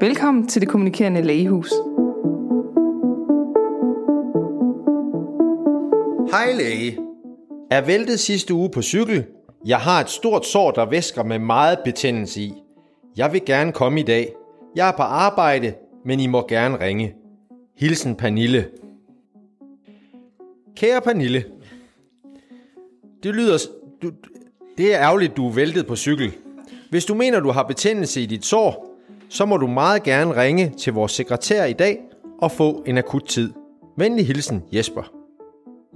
Velkommen til det kommunikerende lægehus. Hej læge. Er væltet sidste uge på cykel. Jeg har et stort sår, der væsker med meget betændelse i. Jeg vil gerne komme i dag. Jeg er på arbejde, men I må gerne ringe. Hilsen Pernille. Kære Pernille. Det lyder... Du, det er ærgerligt, du er væltet på cykel. Hvis du mener, du har betændelse i dit sår, så må du meget gerne ringe til vores sekretær i dag og få en akut tid. Venlig hilsen, Jesper.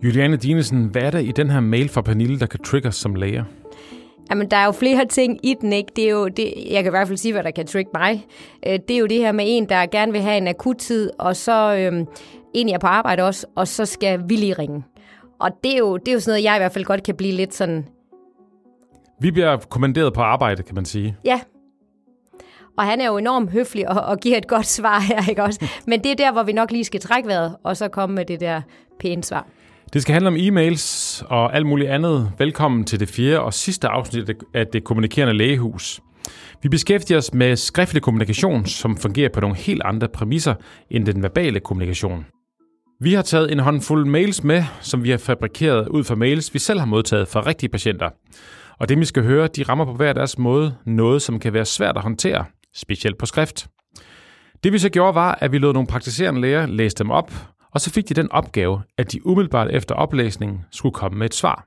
Juliane Dinesen, hvad er der i den her mail fra Pernille, der kan trigge som læger? Jamen, der er jo flere ting i den, ikke? Det er jo det, jeg kan i hvert fald sige, hvad der kan trigge mig. Øh, det er jo det her med en, der gerne vil have en akut tid, og så øhm, en, jeg er på arbejde også, og så skal vi lige ringe. Og det er, jo, det er jo sådan noget, jeg i hvert fald godt kan blive lidt sådan... Vi bliver kommanderet på arbejde, kan man sige. Ja. Og han er jo enormt høflig og, og giver et godt svar her, ikke også? Men det er der, hvor vi nok lige skal trække vejret, og så komme med det der pæne svar. Det skal handle om e-mails og alt muligt andet. Velkommen til det fjerde og sidste afsnit af det kommunikerende lægehus. Vi beskæftiger os med skriftlig kommunikation, som fungerer på nogle helt andre præmisser end den verbale kommunikation. Vi har taget en håndfuld mails med, som vi har fabrikeret ud fra mails, vi selv har modtaget fra rigtige patienter. Og det, vi skal høre, de rammer på hver deres måde noget, som kan være svært at håndtere, specielt på skrift. Det vi så gjorde var, at vi lod nogle praktiserende læger læse dem op, og så fik de den opgave, at de umiddelbart efter oplæsningen skulle komme med et svar.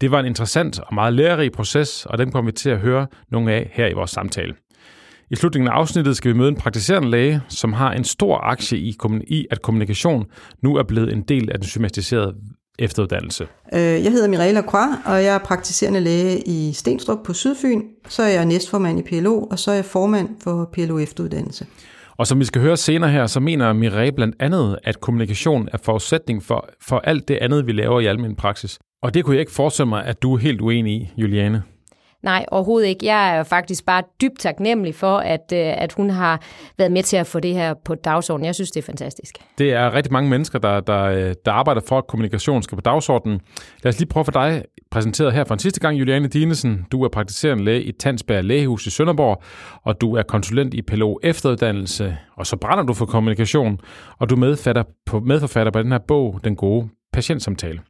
Det var en interessant og meget lærerig proces, og den kommer vi til at høre nogle af her i vores samtale. I slutningen af afsnittet skal vi møde en praktiserende læge, som har en stor aktie i, i at kommunikation nu er blevet en del af den systematiserede efteruddannelse. Øh, jeg hedder Mireille Croix, og jeg er praktiserende læge i Stenstrup på Sydfyn. Så er jeg næstformand i PLO, og så er jeg formand for PLO efteruddannelse. Og som vi skal høre senere her, så mener Mireille blandt andet, at kommunikation er forudsætning for, for alt det andet, vi laver i almindelig praksis. Og det kunne jeg ikke forestille mig, at du er helt uenig i, Juliane. Nej, overhovedet ikke. Jeg er faktisk bare dybt taknemmelig for, at, øh, at hun har været med til at få det her på dagsordenen. Jeg synes, det er fantastisk. Det er rigtig mange mennesker, der, der, øh, der arbejder for, at kommunikation skal på dagsordenen. Lad os lige prøve for dig præsenteret her for en sidste gang, Juliane Dinesen. Du er praktiserende læge i Tandsberg Lægehus i Sønderborg, og du er konsulent i PLO efteruddannelse, og så brænder du for kommunikation, og du er på, medforfatter på den her bog, Den gode patientsamtale.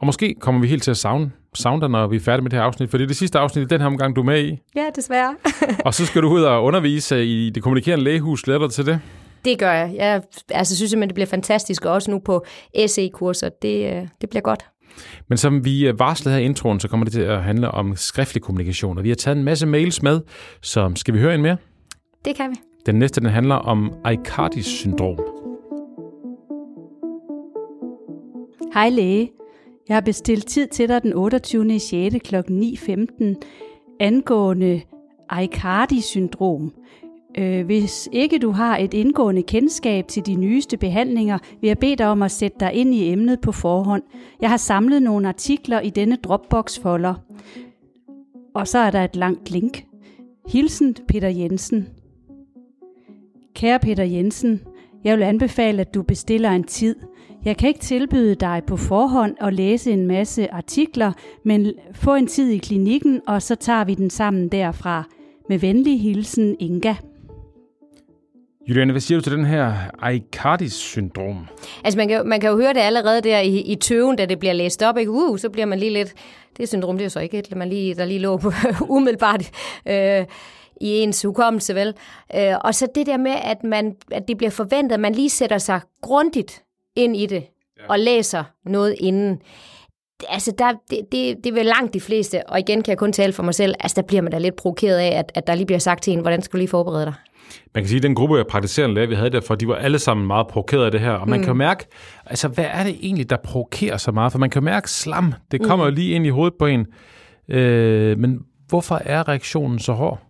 Og måske kommer vi helt til at savne, savne dig, når vi er færdige med det her afsnit, for det er det sidste afsnit i den her omgang, du er med i. Ja, desværre. og så skal du ud og undervise i det kommunikerende lægehus. Glæder dig til det? Det gør jeg. Jeg altså, synes simpelthen, det bliver fantastisk, og også nu på SE-kurser. Det, øh, det bliver godt. Men som vi varslede her i introen, så kommer det til at handle om skriftlig kommunikation, og vi har taget en masse mails med, så skal vi høre en mere? Det kan vi. Den næste, den handler om Aicardi syndrom. Hej læge. Jeg har bestilt tid til dig den 28. 6. kl. 9.15 angående Aicardi-syndrom. Øh, hvis ikke du har et indgående kendskab til de nyeste behandlinger, vil jeg bede dig om at sætte dig ind i emnet på forhånd. Jeg har samlet nogle artikler i denne Dropbox-folder. Og så er der et langt link. Hilsen Peter Jensen. Kære Peter Jensen, jeg vil anbefale, at du bestiller en tid – jeg kan ikke tilbyde dig på forhånd at læse en masse artikler, men få en tid i klinikken, og så tager vi den sammen derfra. Med venlig hilsen, Inga. Juliane, hvad siger du til den her Aicardi-syndrom? Altså, man kan, man kan jo høre det allerede der i, i tøven, da det bliver læst op. Ikke? Uh, så bliver man lige lidt... Det syndrom, det er så ikke et, man lige, der lige lå på, umiddelbart øh, i ens hukommelse, vel? Øh, og så det der med, at, man, at det bliver forventet, at man lige sætter sig grundigt ind i det ja. og læser noget inden. Altså, der, det, det, det er vel langt de fleste, og igen kan jeg kun tale for mig selv, altså der bliver man da lidt provokeret af, at, at der lige bliver sagt til en, hvordan skal du lige forberede dig? Man kan sige, at den gruppe af praktiserende læger, vi havde derfor, de var alle sammen meget provokeret af det her. Og man mm. kan jo mærke, altså hvad er det egentlig, der provokerer så meget? For man kan jo mærke slam, det kommer mm. jo lige ind i hovedet på en. Øh, men hvorfor er reaktionen så hård?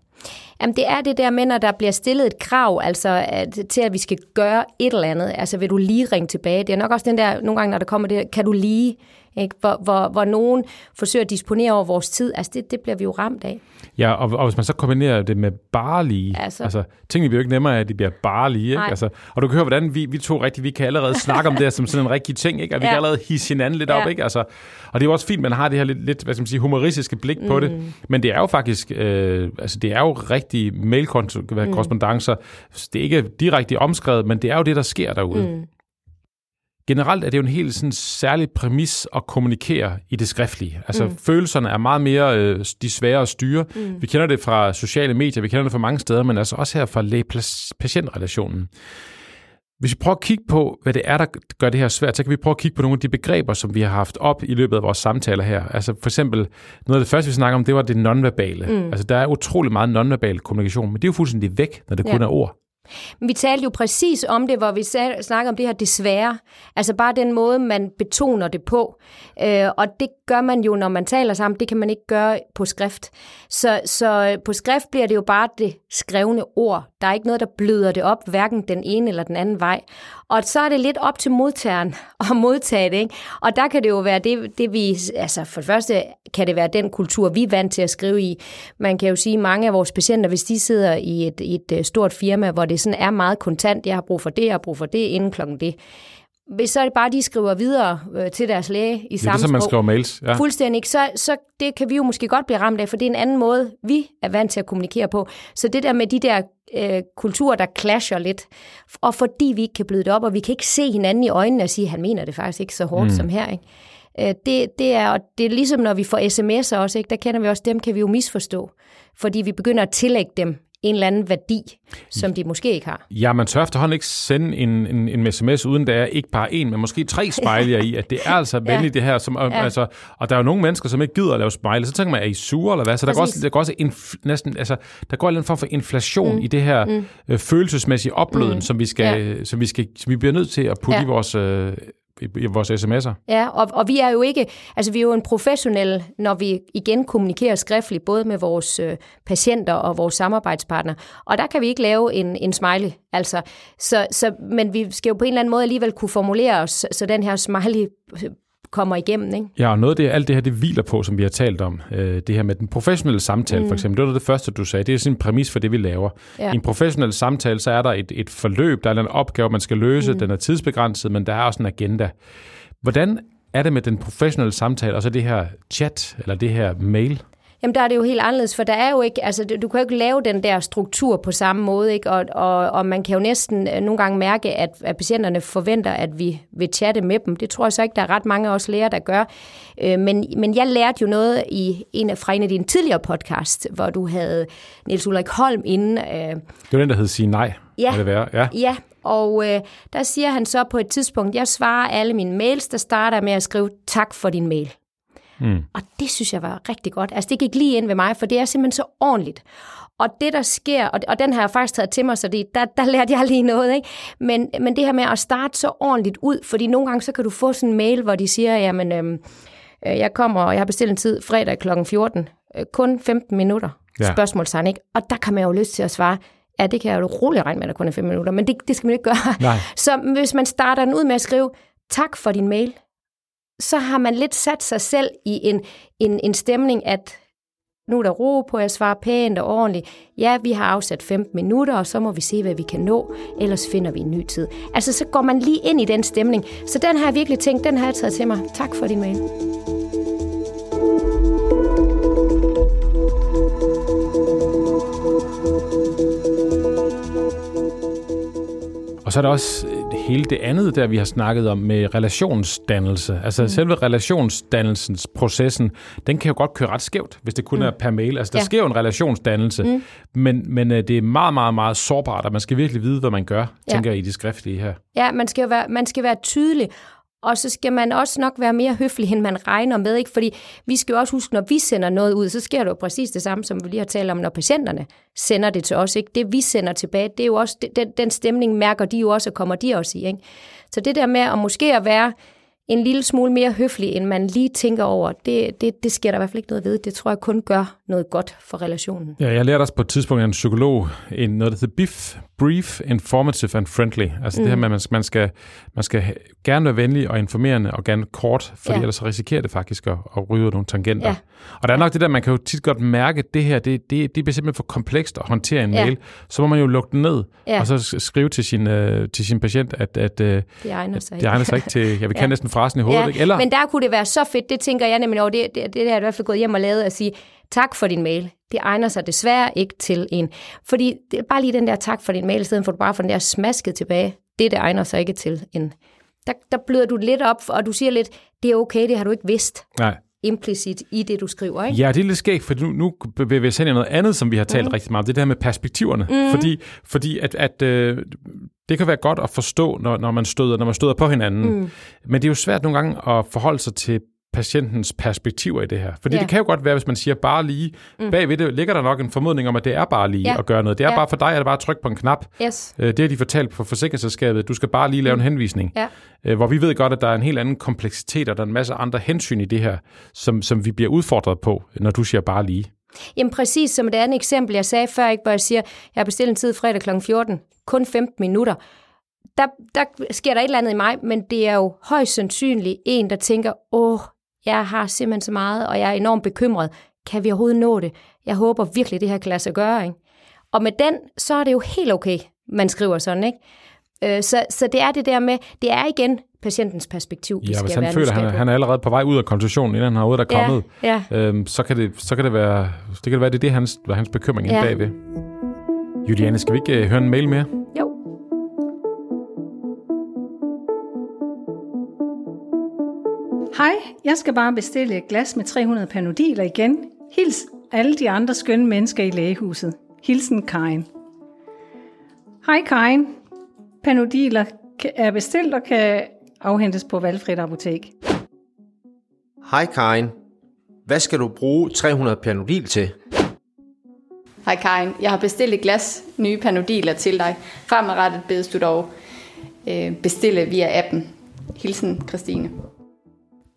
Jamen, det er det der med, når der bliver stillet et krav, altså at, til, at vi skal gøre et eller andet. Altså, vil du lige ringe tilbage? Det er nok også den der, nogle gange, når der kommer det, kan du lige, ikke? Hvor, hvor, hvor nogen forsøger at disponere over vores tid. Altså det, det bliver vi jo ramt af. Ja, og, og hvis man så kombinerer det med bare lige, Altså. altså, tingene bliver jo ikke nemmere at de bliver bare lige, ikke? Nej. Altså, og du kan høre, hvordan vi, vi to rigtig, vi kan allerede snakke om det her som sådan en rigtig ting, ikke? Og vi Ja. kan allerede hisse hinanden lidt Ja. op, ikke? Altså, og det er jo også fint, man har det her lidt, lidt hvad skal man sige, humoristiske blik på det, men det er jo faktisk, øh, altså det er jo rigtig mail-korrespondancer, det er ikke direkte omskrevet, men det er jo det, der sker derude. Mm. Generelt er det jo en helt sådan særlig præmis at kommunikere i det skriftlige. Altså mm. følelserne er meget mere øh, de svære at styre. Mm. Vi kender det fra sociale medier, vi kender det fra mange steder, men altså også her fra læge-patientrelationen. Hvis vi prøver at kigge på, hvad det er, der gør det her svært, så kan vi prøve at kigge på nogle af de begreber, som vi har haft op i løbet af vores samtaler her. Altså for eksempel, noget af det første, vi snakker om, det var det nonverbale. Mm. Altså der er utrolig meget nonverbal kommunikation, men det er jo fuldstændig væk, når det kun Ja. er ord. Vi talte jo præcis om det, hvor vi snakkede snakker om det her desværre. Altså bare den måde, man betoner det på. Øh, og det gør man jo, når man taler sammen. Det kan man ikke gøre på skrift. Så, så på skrift bliver det jo bare det skrevne ord. Der er ikke noget, der bløder det op, hverken den ene eller den anden vej. Og så er det lidt op til modtageren at modtage det. Ikke? Og der kan det jo være det, det vi... Altså for det første kan det være den kultur, vi er vant til at skrive i. Man kan jo sige, at mange af vores patienter, hvis de sidder i et, et øh, stort firma, hvor det sådan er meget kontant, jeg har brug for det, jeg har brug for det, inden klokken det. Hvis så er det bare, de skriver videre øh, til deres læge i er samme det, som man sprog. skriver mails. Ja. Fuldstændig. Så, så det kan vi jo måske godt blive ramt af, for det er en anden måde, vi er vant til at kommunikere på. Så det der med de der øh, kulturer, der clasher lidt, og fordi vi ikke kan bløde det op, og vi kan ikke se hinanden i øjnene og sige, han mener det faktisk ikke så hårdt mm. som her. Ikke? Øh, det, det, er, og det er ligesom, når vi får sms'er også, ikke? der kender vi også, dem kan vi jo misforstå, fordi vi begynder at tillægge dem en eller anden værdi, som de måske ikke har. Ja, man tør efterhånden ikke sende en, en, en sms, uden der er ikke bare en, men måske tre spejler i, at det er altså venligt det her. Som, ja. Ja. altså, og der er jo nogle mennesker, som ikke gider at lave spejle. Så tænker man, er I sure eller hvad? Så der går, Præcis. også, der går også inf, næsten, altså, der går en eller anden form for inflation mm. i det her mm. øh, følelsesmæssige opløden, mm. som, vi skal, ja. som, vi skal, som vi bliver nødt til at putte ja. Ja. i vores... Øh, i, vores sms'er. Ja, og, og vi er jo ikke, altså vi er jo en professionel, når vi igen kommunikerer skriftligt, både med vores øh, patienter og vores samarbejdspartnere. Og der kan vi ikke lave en, en smiley, altså. Så, så, men vi skal jo på en eller anden måde alligevel kunne formulere os, så den her smiley øh, kommer igennem, ikke? Ja, og noget af det, alt det her, det hviler på, som vi har talt om. Øh, det her med den professionelle samtale, mm. for eksempel. Det var det første, du sagde. Det er sådan en præmis for det, vi laver. Ja. I en professionel samtale, så er der et, et forløb, der er en opgave, man skal løse. Mm. Den er tidsbegrænset, men der er også en agenda. Hvordan er det med den professionelle samtale, og så det her chat, eller det her mail? Jamen, der er det jo helt anderledes, for der er jo ikke, altså, du du kan jo ikke lave den der struktur på samme måde, ikke? Og, og, og man kan jo næsten øh, nogle gange mærke, at, at patienterne forventer, at vi vil chatte med dem. Det tror jeg så ikke, der er ret mange af os læger, der gør. Øh, men, men jeg lærte jo noget i en af, fra en af dine tidligere podcast, hvor du havde Niels Ulrik Holm inde. Øh, Det var den, der hed Sige Nej. Ja. Det være? Ja. Ja, og øh, der siger han så på et tidspunkt, jeg svarer alle mine mails, der starter med at skrive tak for din mail. Mm. Og det synes jeg var rigtig godt. Altså det gik lige ind ved mig, for det er simpelthen så ordentligt. Og det der sker, og, og den har jeg faktisk taget til mig, så det, der, der lærte jeg lige noget, ikke? Men, men det her med at starte så ordentligt ud, fordi nogle gange så kan du få sådan en mail, hvor de siger, jamen øhm, øh, jeg kommer, og jeg har bestilt en tid fredag kl. 14, øh, kun 15 minutter, Ja. ja. spørgsmålstegn, ikke? Og der kan man jo lyst til at svare, ja, det kan jeg jo roligt regne med, at der kun er 5 minutter, men det, det skal man ikke gøre. Nej. Så hvis man starter den ud med at skrive, tak for din mail, så har man lidt sat sig selv i en, en, en stemning, at nu er der ro på, jeg svarer pænt og ordentligt. Ja, vi har afsat 15 minutter, og så må vi se, hvad vi kan nå, ellers finder vi en ny tid. Altså, så går man lige ind i den stemning. Så den har jeg virkelig tænkt, den har jeg taget til mig. Tak for din mail. Og så er der også hele det andet, der vi har snakket om med relationsdannelse. Altså mm. selve relationsdannelsens processen, den kan jo godt køre ret skævt, hvis det kun mm. er per mail. Altså der ja. Sker jo en relationsdannelse, mm. men, men øh, det er meget, meget, meget sårbart, og man skal virkelig vide, hvad man gør, ja. tænker jeg i det skriftlige her. Ja, man skal, jo være, man skal være tydelig, og så skal man også nok være mere høflig, end man regner med, ikke? Fordi vi skal jo også huske, når vi sender noget ud, så sker det jo præcis det samme, som vi lige har talt om, når patienterne sender det til os, ikke? Det vi sender tilbage, det er jo også, den, den stemning mærker de jo også, og kommer de også i, ikke? Så det der med at måske at være en lille smule mere høflig, end man lige tænker over, det, det, det sker der i hvert fald ikke noget ved. Det tror jeg kun gør noget godt for relationen. Ja, jeg lærte også på et tidspunkt af en psykolog en, noget, der hedder BIF, Brief, Informative and Friendly. Altså mm. det her med, at man, man, skal, man skal gerne være venlig og informerende og gerne kort, fordi ja. ellers risikerer det faktisk at, at ryge nogle tangenter. Ja. Og der er nok det der, man kan jo tit godt mærke, at det her, det, det, det bliver simpelthen for komplekst at håndtere en ja. mail. Så må man jo lukke den ned, ja. og så skrive til sin, uh, til sin patient, at, at uh, det egner sig, det egner sig ikke til, ja, vi kan ja. næsten frasen i hovedet. Ja. Ikke? Eller? Men der kunne det være så fedt, det tænker jeg nemlig over, det, det, det jeg i hvert fald gået hjem og lavet, at sige, tak for din mail. Det egner sig desværre ikke til en. Fordi det er bare lige den der tak for din mail, i stedet for at du bare får den der smasket tilbage. Det, det egner sig ikke til en. Der, der bløder du lidt op, og du siger lidt, det er okay, det har du ikke vidst. Nej implicit i det, du skriver, ikke? Ja, det er lidt skægt, for nu, nu bevæger vi os ind i noget andet, som vi har talt mm. rigtig meget om. Det der med perspektiverne. Mm. Fordi, fordi at, at øh, det kan være godt at forstå, når, når, man støder, når man støder på hinanden. Mm. Men det er jo svært nogle gange at forholde sig til patientens perspektiver i det her. Fordi ja. det kan jo godt være, hvis man siger bare lige, mm. bagved det ligger der nok en formodning om, at det er bare lige ja. at gøre noget. Det er ja. bare for dig, at det bare at trykke på en knap. Yes. Øh, det har de fortalt på forsikringsselskabet. Du skal bare lige lave mm. en henvisning. Ja. Øh, hvor vi ved godt, at der er en helt anden kompleksitet, og der er en masse andre hensyn i det her, som, som vi bliver udfordret på, når du siger bare lige. Jamen præcis som det andet eksempel, jeg sagde før, ikke, hvor jeg siger, jeg har bestilt en tid fredag kl. 14, kun 15 minutter. Der, der sker der et eller andet i mig, men det er jo højst sandsynligt en, der tænker, åh, jeg har simpelthen så meget, og jeg er enormt bekymret. Kan vi overhovedet nå det? Jeg håber virkelig, det her kan lade sig gøre. Ikke? Og med den, så er det jo helt okay, man skriver sådan. ikke? Øh, så, så det er det der med, det er igen patientens perspektiv. Ja, hvis han føler, at han, han er allerede på vej ud af konsultationen, inden han har ud der kommet, ja. Øhm, så, kan det, så kan det være, det kan være, det er det, hans, hans bekymring ja. bagved. Juliane, skal vi ikke uh, høre en mail mere? Jo. Hej, jeg skal bare bestille et glas med 300 panodiler igen. Hils alle de andre skønne mennesker i lægehuset. Hilsen Karin. Hej Karin. Panodiler er bestilt og kan afhentes på valgfrit apotek. Hej Karin. Hvad skal du bruge 300 panodil til? Hej Karin. Jeg har bestilt et glas nye panodiler til dig. Fremadrettet bedes du dog øh, bestille via appen. Hilsen Christine.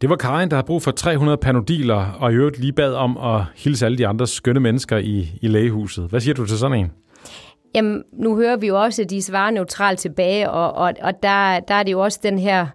Det var Karin, der har brug for 300 panodiler, og i øvrigt lige bad om at hilse alle de andre skønne mennesker i, i lægehuset. Hvad siger du til sådan en? Jamen, nu hører vi jo også, at de svarer neutralt tilbage, og, og, og der, der er det jo også den her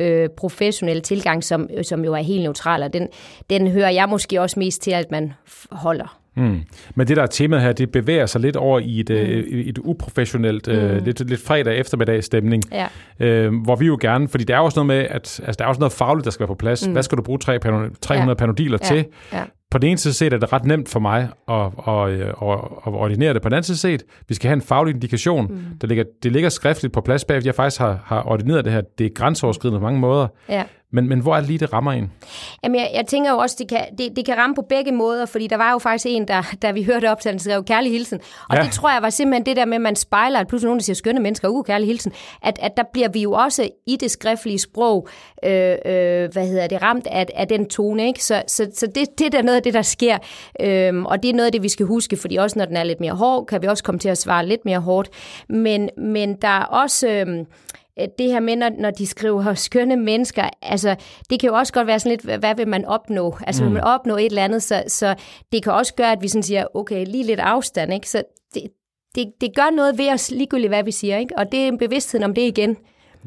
øh, professionelle tilgang, som, som jo er helt neutral, og den, den hører jeg måske også mest til, at man holder. Mm. Men det der er temaet her, det bevæger sig lidt over i et, mm. øh, et uprofessionelt, øh, mm. lidt, lidt fredag eftermiddag stemning, ja. øh, hvor vi jo gerne, fordi der er også noget med, at altså, der er også noget fagligt, der skal være på plads. Mm. Hvad skal du bruge 300 ja. panodiler ja. til? Ja på den ene side set er det ret nemt for mig at, at, at, at ordinere det. På den anden side set, vi skal have en faglig indikation. Mm. Der ligger, det ligger skriftligt på plads bag, jeg faktisk har, har ordineret det her. Det er grænseoverskridende på mange måder. Ja. Men, men hvor er det lige, det rammer en? Jamen, jeg, jeg tænker jo også, det kan, det, det kan ramme på begge måder, fordi der var jo faktisk en, der, da vi hørte op, han skrev kærlig hilsen. Og ja. det tror jeg var simpelthen det der med, at man spejler, at pludselig nogen, der siger skønne mennesker, uh, kærlig hilsen, at, at der bliver vi jo også i det skriftlige sprog, øh, øh, hvad hedder det, ramt af, af den tone, ikke? Så, så, så det, det er der noget af det, der sker. Øhm, og det er noget af det, vi skal huske, fordi også når den er lidt mere hård, kan vi også komme til at svare lidt mere hårdt. Men, men der er også... Øh, det her med, når, når de skriver skønne mennesker, altså det kan jo også godt være sådan lidt, hvad vil man opnå? Altså mm. vil man opnå et eller andet, så, så det kan også gøre, at vi sådan siger, okay, lige lidt afstand, ikke? Så det, det, det gør noget ved os, ligegyldigt hvad vi siger, ikke? Og det er en bevidsthed om det igen.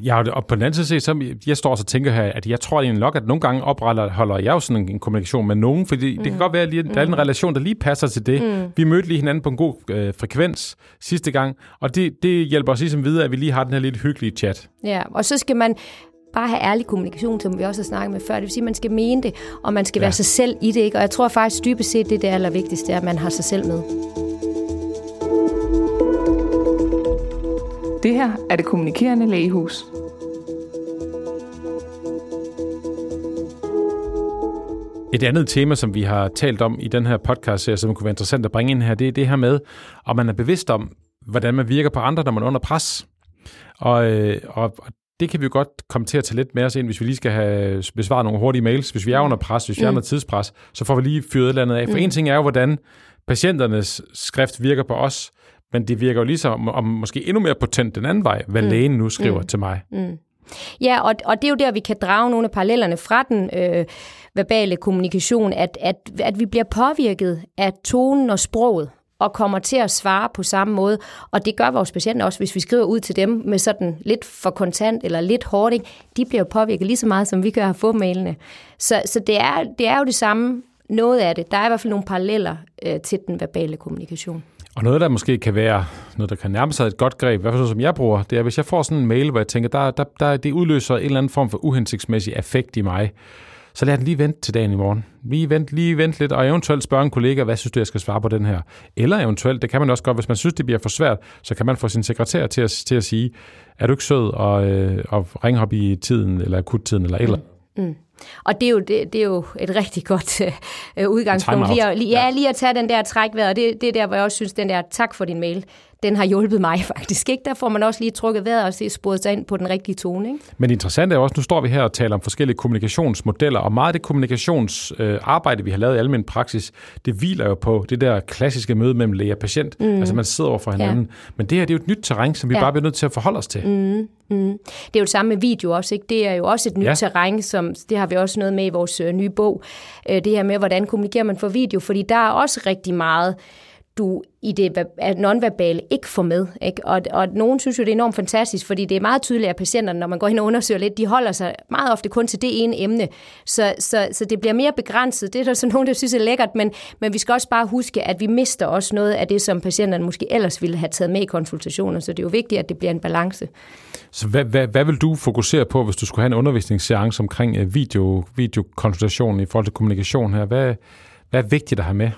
Ja, og på den anden side, så jeg står og tænker her, at jeg tror egentlig nok, at nogle gange opretholder jeg jo sådan en, kommunikation med nogen, fordi mm. det kan mm. godt være, at der er en mm. relation, der lige passer til det. Mm. Vi mødte lige hinanden på en god øh, frekvens sidste gang, og det, det hjælper os ligesom videre, at vi lige har den her lidt hyggelige chat. Ja, og så skal man bare have ærlig kommunikation, som vi også har snakket med før. Det vil sige, at man skal mene det, og man skal ja. være sig selv i det. Ikke? Og jeg tror faktisk dybest set, det er det allervigtigste, at man har sig selv med. Det her er det kommunikerende lægehus. Et andet tema, som vi har talt om i den her podcast, som kunne være interessant at bringe ind her, det er det her med, om man er bevidst om, hvordan man virker på andre, når man er under pres. Og, øh, og det kan vi jo godt komme til at tage lidt med os ind, hvis vi lige skal have besvaret nogle hurtige mails. Hvis vi er under pres, hvis vi er mm. under tidspres, så får vi lige fyret et eller andet af. For mm. en ting er jo, hvordan patienternes skrift virker på os, men det virker jo ligesom om måske endnu mere potent den anden vej, hvad mm. lægen nu skriver mm. til mig. Mm. Ja, og, og det er jo der, vi kan drage nogle af parallellerne fra den øh, verbale kommunikation, at, at, at vi bliver påvirket af tonen og sproget og kommer til at svare på samme måde. Og det gør vores patienter også, hvis vi skriver ud til dem med sådan lidt for kontant eller lidt hårdt. Ikke? De bliver påvirket lige så meget, som vi gør at få mailene. Så, så det, er, det er jo det samme, noget af det. Der er i hvert fald nogle paralleller øh, til den verbale kommunikation. Og noget, der måske kan være, noget der kan nærme sig et godt greb, i hvert fald som jeg bruger, det er, hvis jeg får sådan en mail, hvor jeg tænker, der, der, der, det udløser en eller anden form for uhensigtsmæssig affekt i mig, så lad den lige vente til dagen i morgen. Lige vent, lige vent lidt, og eventuelt spørge en kollega, hvad synes du, jeg skal svare på den her? Eller eventuelt, det kan man også godt, hvis man synes, det bliver for svært, så kan man få sin sekretær til at, til at sige, er du ikke sød og, øh, og ringe op i tiden, eller akuttiden, eller eller. Mm. mm. Og det er jo, det, det er jo et rigtig godt øh, udgangspunkt. Lige at, lige, ja, lige at tage den der trækvejr, og det, det er der, hvor jeg også synes, den der tak for din mail, den har hjulpet mig faktisk. Ikke? Der får man også lige trukket vejret og se sporet sig ind på den rigtige tone. Ikke? Men interessant er også, nu står vi her og taler om forskellige kommunikationsmodeller, og meget af det kommunikationsarbejde, øh, vi har lavet i almindelig praksis, det hviler jo på det der klassiske møde mellem læge og patient. Mm. Altså man sidder over for hinanden. Ja. Men det her det er jo et nyt terræn, som vi ja. bare bliver nødt til at forholde os til. Mm. Mm. Det er jo det samme med video også. Ikke? Det er jo også et nyt ja. terræn, som det har vi også noget med i vores øh, nye bog. Øh, det her med, hvordan kommunikerer man for video, fordi der er også rigtig meget du i det nonverbale ikke får med. Ikke? Og, og nogen synes jo, det er enormt fantastisk, fordi det er meget tydeligt, at patienterne, når man går ind og undersøger lidt, de holder sig meget ofte kun til det ene emne. Så, så, så det bliver mere begrænset. Det er der så nogen, der synes er lækkert, men, men vi skal også bare huske, at vi mister også noget af det, som patienterne måske ellers ville have taget med i konsultationer. Så det er jo vigtigt, at det bliver en balance. Så hvad, hvad, hvad vil du fokusere på, hvis du skulle have en undervisningsseance omkring eh, video, videokonsultationen i forhold til kommunikation her? Hvad, hvad er vigtigt at have med?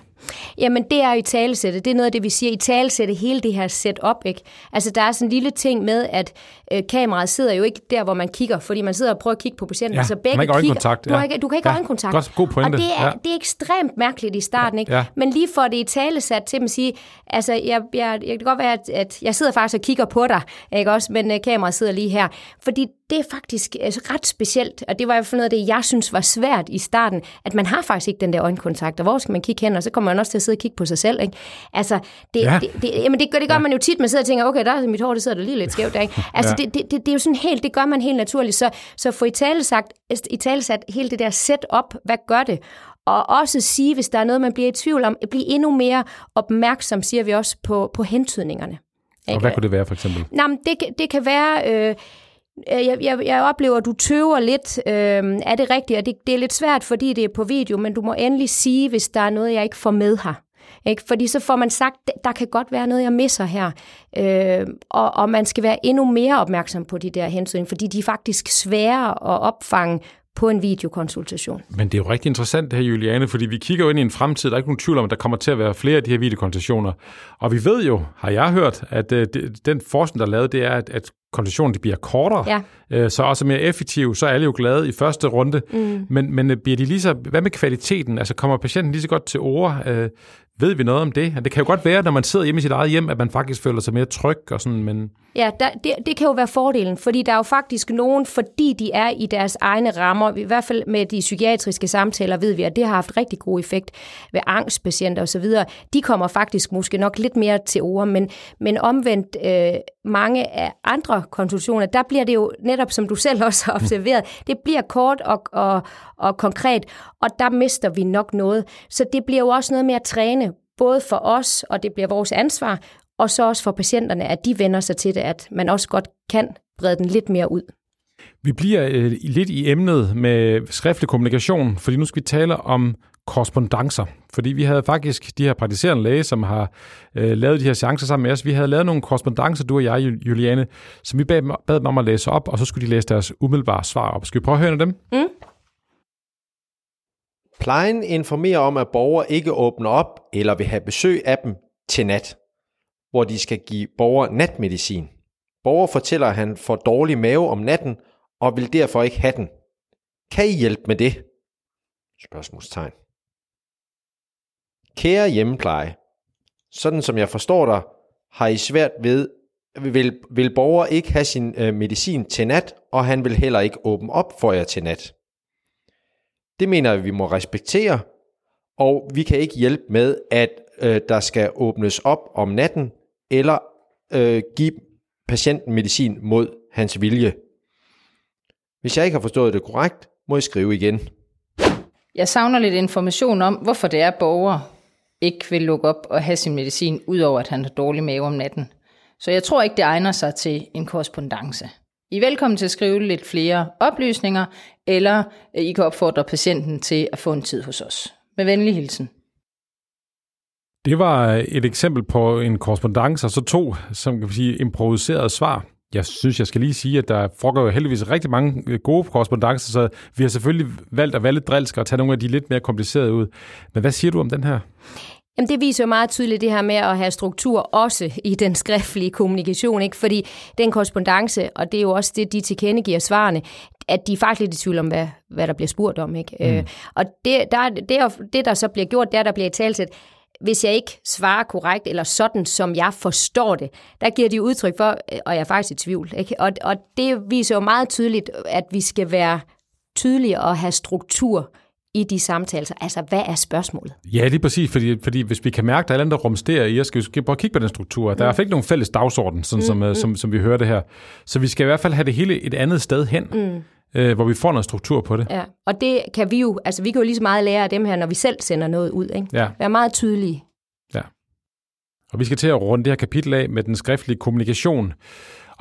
Jamen, det er jo i talesætte. Det er noget af det, vi siger. I talesætte hele det her setup, ikke? Altså, der er sådan en lille ting med, at øh, kameraet sidder jo ikke der, hvor man kigger, fordi man sidder og prøver at kigge på patienten. Ja, så begge man ikke kigger. Du, har ikke, du kan ikke ja, øjenkontakt. Godt, god pointe. Og det er, ja. det er ekstremt mærkeligt i starten, ikke? Ja. Men lige for det i talesat til dem at sige, altså, jeg, jeg, jeg kan godt være, at, at jeg sidder faktisk og kigger på dig, ikke også? Men uh, kameraet sidder lige her. Fordi det er faktisk altså, ret specielt, og det var i hvert fald noget af det, jeg synes var svært i starten, at man har faktisk ikke den der øjenkontakt, og hvor skal man kigge hen, og så kommer man også til at sidde og kigge på sig selv. Ikke? Altså, det, ja. det, det, jamen det, gør, det gør ja. man jo tit, man sidder og tænker, okay, der er mit hår, det sidder der lige lidt skævt. Ikke? Altså, ja. det, det, det, det, er jo sådan helt, det gør man helt naturligt. Så, så få i tale sagt, i tale sat hele det der setup, hvad gør det? Og også sige, hvis der er noget, man bliver i tvivl om, blive endnu mere opmærksom, siger vi også, på, på hentydningerne. Ikke? Og hvad kunne det være for eksempel? Nå, det, det kan være... Øh, Øh, jeg, jeg, jeg oplever, at du tøver lidt. Øh, er det rigtigt? Og det, det er lidt svært, fordi det er på video, men du må endelig sige, hvis der er noget, jeg ikke får med her. Ikke? Fordi så får man sagt, der kan godt være noget, jeg misser her. Øh, og, og man skal være endnu mere opmærksom på de der hensyn, fordi de er faktisk svære at opfange på en videokonsultation. Men det er jo rigtig interessant det her, Juliane, fordi vi kigger jo ind i en fremtid, der er ikke nogen tvivl om, at der kommer til at være flere af de her videokonsultationer. Og vi ved jo, har jeg hørt, at øh, den forskning, der er lavet, det er, at, at konsultationen bliver kortere, ja. øh, så også mere effektiv, så er alle jo glade i første runde. Mm. Men, men øh, bliver de lige så, hvad med kvaliteten? Altså kommer patienten lige så godt til ord? Øh, ved vi noget om det? Det kan jo godt være, når man sidder hjemme i sit eget hjem, at man faktisk føler sig mere tryg og sådan, men... Ja, der, det, det kan jo være fordelen, fordi der er jo faktisk nogen, fordi de er i deres egne rammer, i hvert fald med de psykiatriske samtaler, ved vi, at det har haft rigtig god effekt ved angstpatienter osv. De kommer faktisk måske nok lidt mere til ord, men, men omvendt øh, mange af andre konsultationer, der bliver det jo netop, som du selv også har observeret, det bliver kort og, og, og konkret, og der mister vi nok noget. Så det bliver jo også noget med at træne, både for os, og det bliver vores ansvar, og så også for patienterne, at de vender sig til det, at man også godt kan brede den lidt mere ud. Vi bliver øh, lidt i emnet med skriftlig kommunikation, fordi nu skal vi tale om korrespondencer. Fordi vi havde faktisk de her praktiserende læge, som har øh, lavet de her seancer sammen med os. Vi havde lavet nogle korrespondencer, du og jeg, Juliane, som vi bad, bad dem om at læse op, og så skulle de læse deres umiddelbare svar op. Skal vi prøve at høre dem? Mm. Plejen informerer om, at borgere ikke åbner op eller vil have besøg af dem til nat, hvor de skal give borgere natmedicin. Borger fortæller, at han får dårlig mave om natten og vil derfor ikke have den. Kan I hjælpe med det? Spørgsmålstegn. Kære hjemmepleje, sådan som jeg forstår dig, har I svært ved, vil, vil borger ikke have sin øh, medicin til nat, og han vil heller ikke åbne op for jer til nat. Det mener jeg, vi må respektere, og vi kan ikke hjælpe med, at øh, der skal åbnes op om natten, eller øh, give patienten medicin mod hans vilje. Hvis jeg ikke har forstået det korrekt, må I skrive igen. Jeg savner lidt information om, hvorfor det er, borgere ikke vil lukke op og have sin medicin, udover at han har dårlig mave om natten. Så jeg tror ikke, det egner sig til en korrespondence. I er velkommen til at skrive lidt flere oplysninger, eller øh, I kan opfordre patienten til at få en tid hos os. Med venlig hilsen. Det var øh, et eksempel på en korrespondence, og så to, som kan sige, improviserede svar. Jeg synes, jeg skal lige sige, at der foregår jo heldigvis rigtig mange øh, gode korrespondencer, så vi har selvfølgelig valgt at være lidt drilske og tage nogle af de lidt mere komplicerede ud. Men hvad siger du om den her? Jamen det viser jo meget tydeligt det her med at have struktur også i den skriftlige kommunikation, ikke? fordi den korrespondence, og det er jo også det, de tilkendegiver svarene, at de er faktisk lidt i tvivl om, hvad, hvad der bliver spurgt om. Ikke? Mm. Øh, og det der, det, det, der så bliver gjort, det er, der bliver i talsæt, hvis jeg ikke svarer korrekt, eller sådan, som jeg forstår det, der giver de udtryk for, og jeg er faktisk i tvivl. Ikke? Og, og det viser jo meget tydeligt, at vi skal være tydelige og have struktur i de samtaler. Altså, hvad er spørgsmålet? Ja, lige præcis, fordi, fordi hvis vi kan mærke, at der er andet, der rumsterer i, og skal vi prøve at kigge på den struktur. Der er mm. ikke nogen fælles dagsorden, sådan, mm, som, mm. Som, som vi hører det her. Så vi skal i hvert fald have det hele et andet sted hen. Mm øh, hvor vi får noget struktur på det. Ja, og det kan vi jo, altså vi kan jo lige så meget lære af dem her, når vi selv sender noget ud. Ikke? Ja. Være meget tydelige. Ja. Og vi skal til at runde det her kapitel af med den skriftlige kommunikation.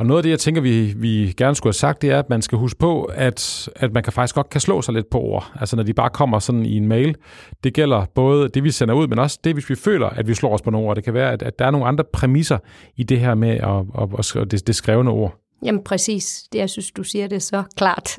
Og noget af det, jeg tænker, vi, vi gerne skulle have sagt, det er, at man skal huske på, at, at man kan faktisk godt kan slå sig lidt på ord. Altså når de bare kommer sådan i en mail. Det gælder både det, vi sender ud, men også det, hvis vi føler, at vi slår os på nogle ord. Det kan være, at, at der er nogle andre præmisser i det her med at, at, at, at det, det skrevne ord. Jamen præcis, det jeg synes, du siger det så klart.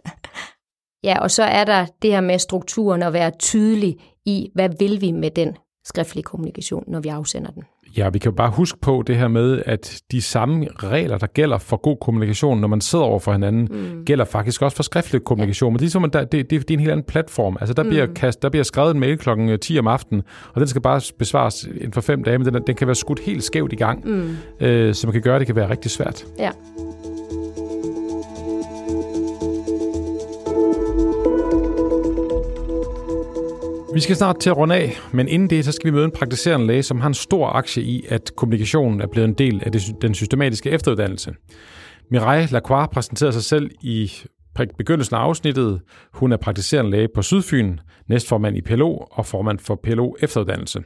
ja, og så er der det her med strukturen at være tydelig i, hvad vil vi med den skriftlige kommunikation, når vi afsender den. Ja, vi kan jo bare huske på det her med, at de samme regler, der gælder for god kommunikation, når man sidder over for hinanden, mm. gælder faktisk også for skriftlig kommunikation. Men det er, som, der, det, det, det er en helt anden platform. Altså, der, mm. bliver kast, der bliver skrevet en mail klokken 10 om aftenen, og den skal bare besvares inden for fem dage, men den, den kan være skudt helt skævt i gang, mm. øh, som kan gøre, at det kan være rigtig svært. Ja. Vi skal snart til at runde af, men inden det, så skal vi møde en praktiserende læge, som har en stor aktie i, at kommunikationen er blevet en del af den systematiske efteruddannelse. Mireille Lacroix præsenterer sig selv i begyndelsen af afsnittet. Hun er praktiserende læge på Sydfyn, næstformand i PLO og formand for PLO efteruddannelse.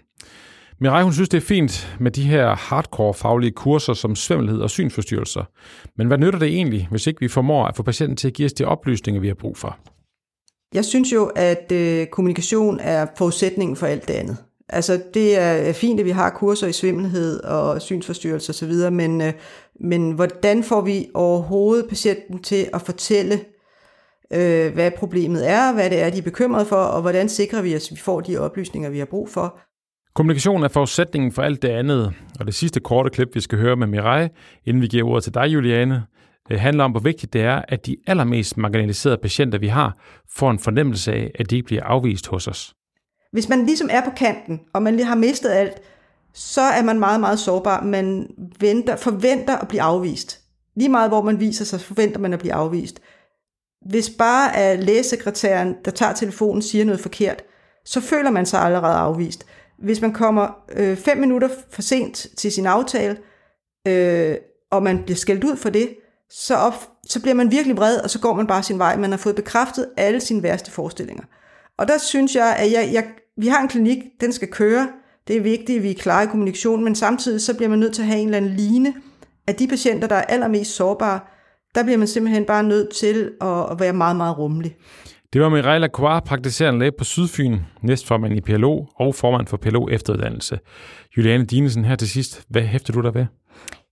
Mireille, hun synes, det er fint med de her hardcore faglige kurser som svimmelhed og synsforstyrrelser. Men hvad nytter det egentlig, hvis ikke vi formår at få patienten til at give os de oplysninger, vi har brug for? Jeg synes jo, at øh, kommunikation er forudsætningen for alt det andet. Altså, det er fint, at vi har kurser i svimmelhed og synsforstyrrelse osv., men, øh, men hvordan får vi overhovedet patienten til at fortælle, øh, hvad problemet er, hvad det er, de er bekymrede for, og hvordan sikrer vi, at vi får de oplysninger, vi har brug for. Kommunikation er forudsætningen for alt det andet, og det sidste korte klip, vi skal høre med Mirai, inden vi giver ordet til dig, Juliane, det handler om, hvor vigtigt det er, at de allermest marginaliserede patienter, vi har, får en fornemmelse af, at de ikke bliver afvist hos os. Hvis man ligesom er på kanten, og man lige har mistet alt, så er man meget, meget sårbar. Man venter, forventer at blive afvist. Lige meget, hvor man viser sig, forventer man at blive afvist. Hvis bare er lægesekretæren, der tager telefonen, siger noget forkert, så føler man sig allerede afvist. Hvis man kommer øh, fem minutter for sent til sin aftale, øh, og man bliver skældt ud for det, så, op, så bliver man virkelig vred, og så går man bare sin vej. Man har fået bekræftet alle sine værste forestillinger. Og der synes jeg, at jeg, jeg, vi har en klinik, den skal køre. Det er vigtigt, at vi er klare i kommunikation, men samtidig så bliver man nødt til at have en eller anden line af de patienter, der er allermest sårbare. Der bliver man simpelthen bare nødt til at, at være meget, meget rummelig. Det var Mireille Lacroix, praktiserende læge på Sydfyn, næstformand i PLO og formand for PLO efteruddannelse. Juliane Dinesen her til sidst. Hvad hæfter du der ved?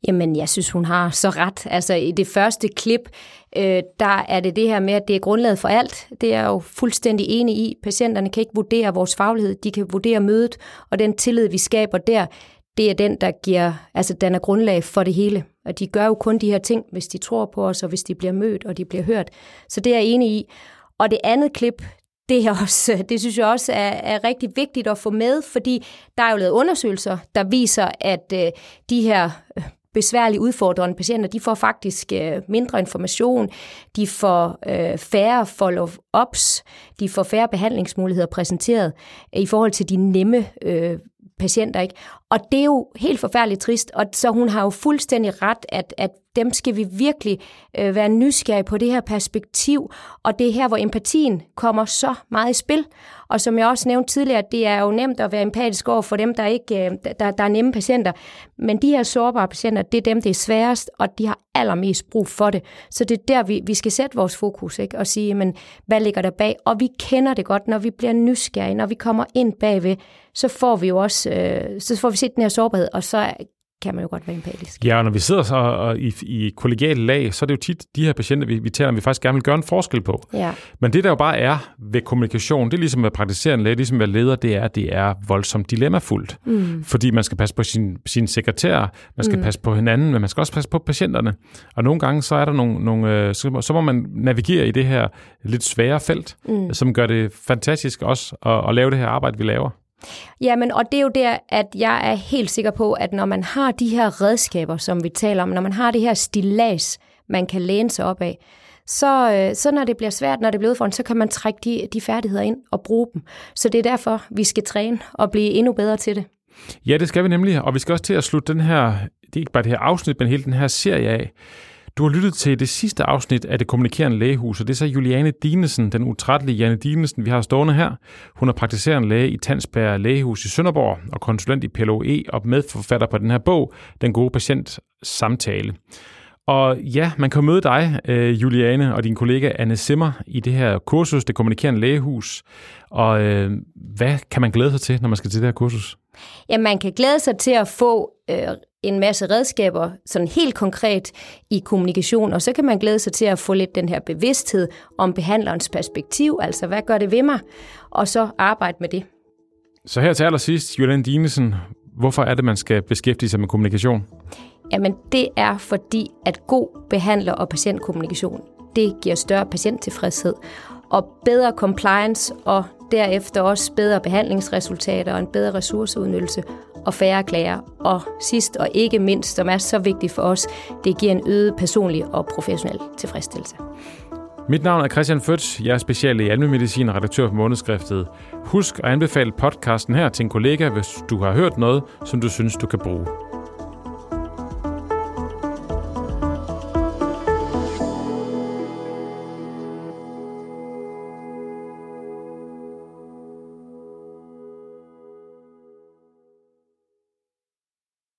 Jamen, jeg synes, hun har så ret. Altså, i det første klip, øh, der er det det her med, at det er grundlaget for alt. Det er jeg jo fuldstændig enig i. Patienterne kan ikke vurdere vores faglighed, de kan vurdere mødet, og den tillid, vi skaber der, det er den, der giver, altså den er grundlag for det hele. Og de gør jo kun de her ting, hvis de tror på os, og hvis de bliver mødt, og de bliver hørt. Så det er jeg enig i. Og det andet klip, det, er også, det synes jeg også er, er rigtig vigtigt at få med, fordi der er jo lavet undersøgelser, der viser, at øh, de her øh, besværlige udfordrende patienter, de får faktisk øh, mindre information, de får øh, færre follow-ups, de får færre behandlingsmuligheder præsenteret øh, i forhold til de nemme øh, patienter, ikke? Og det er jo helt forfærdeligt trist, og så hun har jo fuldstændig ret, at, at dem skal vi virkelig øh, være nysgerrige på det her perspektiv, og det er her, hvor empatien kommer så meget i spil. Og som jeg også nævnte tidligere, det er jo nemt at være empatisk over for dem, der ikke øh, der, der er nemme patienter, men de her sårbare patienter, det er dem, det er sværest, og de har allermest brug for det. Så det er der, vi, vi skal sætte vores fokus ikke? og sige, men hvad ligger der bag? Og vi kender det godt, når vi bliver nysgerrige, når vi kommer ind bagved, så får vi jo også, øh, så får vi den her sårbarhed, og så kan man jo godt være empatisk. Ja, og når vi sidder så og i, i kollegiale lag, så er det jo tit de her patienter, vi, vi taler om, vi faktisk gerne vil gøre en forskel på. Ja. Men det der jo bare er ved kommunikation, det er ligesom at praktisere en læge, ligesom at være leder, det er, det er voldsomt dilemmafuldt. Mm. Fordi man skal passe på sin, sin sekretær, man skal mm. passe på hinanden, men man skal også passe på patienterne. Og nogle gange, så er der nogle, nogle øh, så, så må man navigere i det her lidt svære felt, mm. som gør det fantastisk også at, at lave det her arbejde, vi laver. Jamen, og det er jo der, at jeg er helt sikker på, at når man har de her redskaber, som vi taler om, når man har det her stillads, man kan læne sig op af, så, øh, så når det bliver svært, når det bliver udfordrende, så kan man trække de, de færdigheder ind og bruge dem. Så det er derfor, vi skal træne og blive endnu bedre til det. Ja, det skal vi nemlig, og vi skal også til at slutte den her, det er ikke bare det her afsnit, men hele den her serie af, du har lyttet til det sidste afsnit af Det Kommunikerende Lægehus, og det er så Juliane Dinesen, den utrættelige Janne Dinesen, vi har stående her. Hun er praktiserende læge i Tandsberg Lægehus i Sønderborg og konsulent i PLOE og medforfatter på den her bog, Den gode patient samtale. Og ja, man kan møde dig, øh, Juliane, og din kollega Anne Simmer i det her kursus, Det Kommunikerende Lægehus. Og øh, hvad kan man glæde sig til, når man skal til det her kursus? Ja, man kan glæde sig til at få øh, en masse redskaber, sådan helt konkret i kommunikation, og så kan man glæde sig til at få lidt den her bevidsthed om behandlerens perspektiv, altså hvad gør det ved mig, og så arbejde med det. Så her til allersidst, Julian Dinesen, hvorfor er det, man skal beskæftige sig med kommunikation? Jamen det er fordi, at god behandler- og patientkommunikation, det giver større patienttilfredshed og bedre compliance og derefter også bedre behandlingsresultater og en bedre ressourceudnyttelse og færre klager. Og sidst og ikke mindst, som er så vigtigt for os, det giver en øget personlig og professionel tilfredsstillelse. Mit navn er Christian Født. Jeg er special i almindelig og redaktør på månedskriftet. Husk at anbefale podcasten her til en kollega, hvis du har hørt noget, som du synes, du kan bruge.